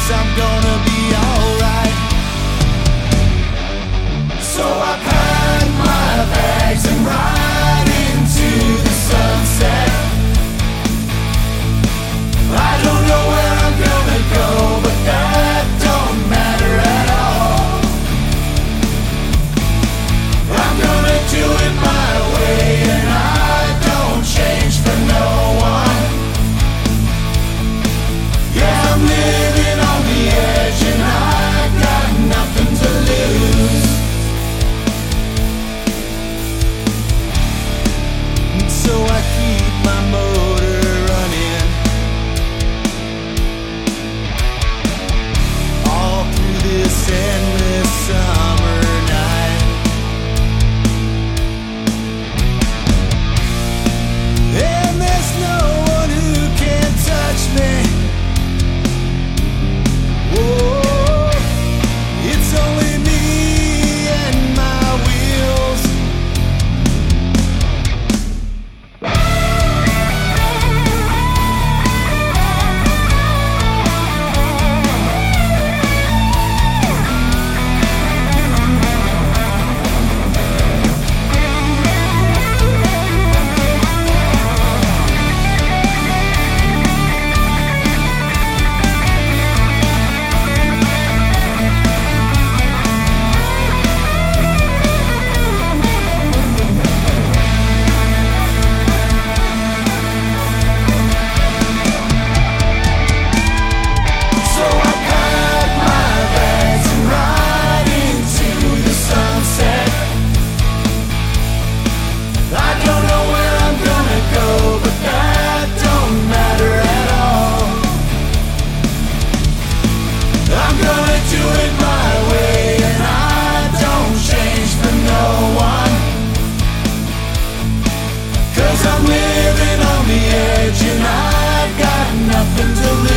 guess I'm gonna I'm living on the edge and I've got nothing to lose.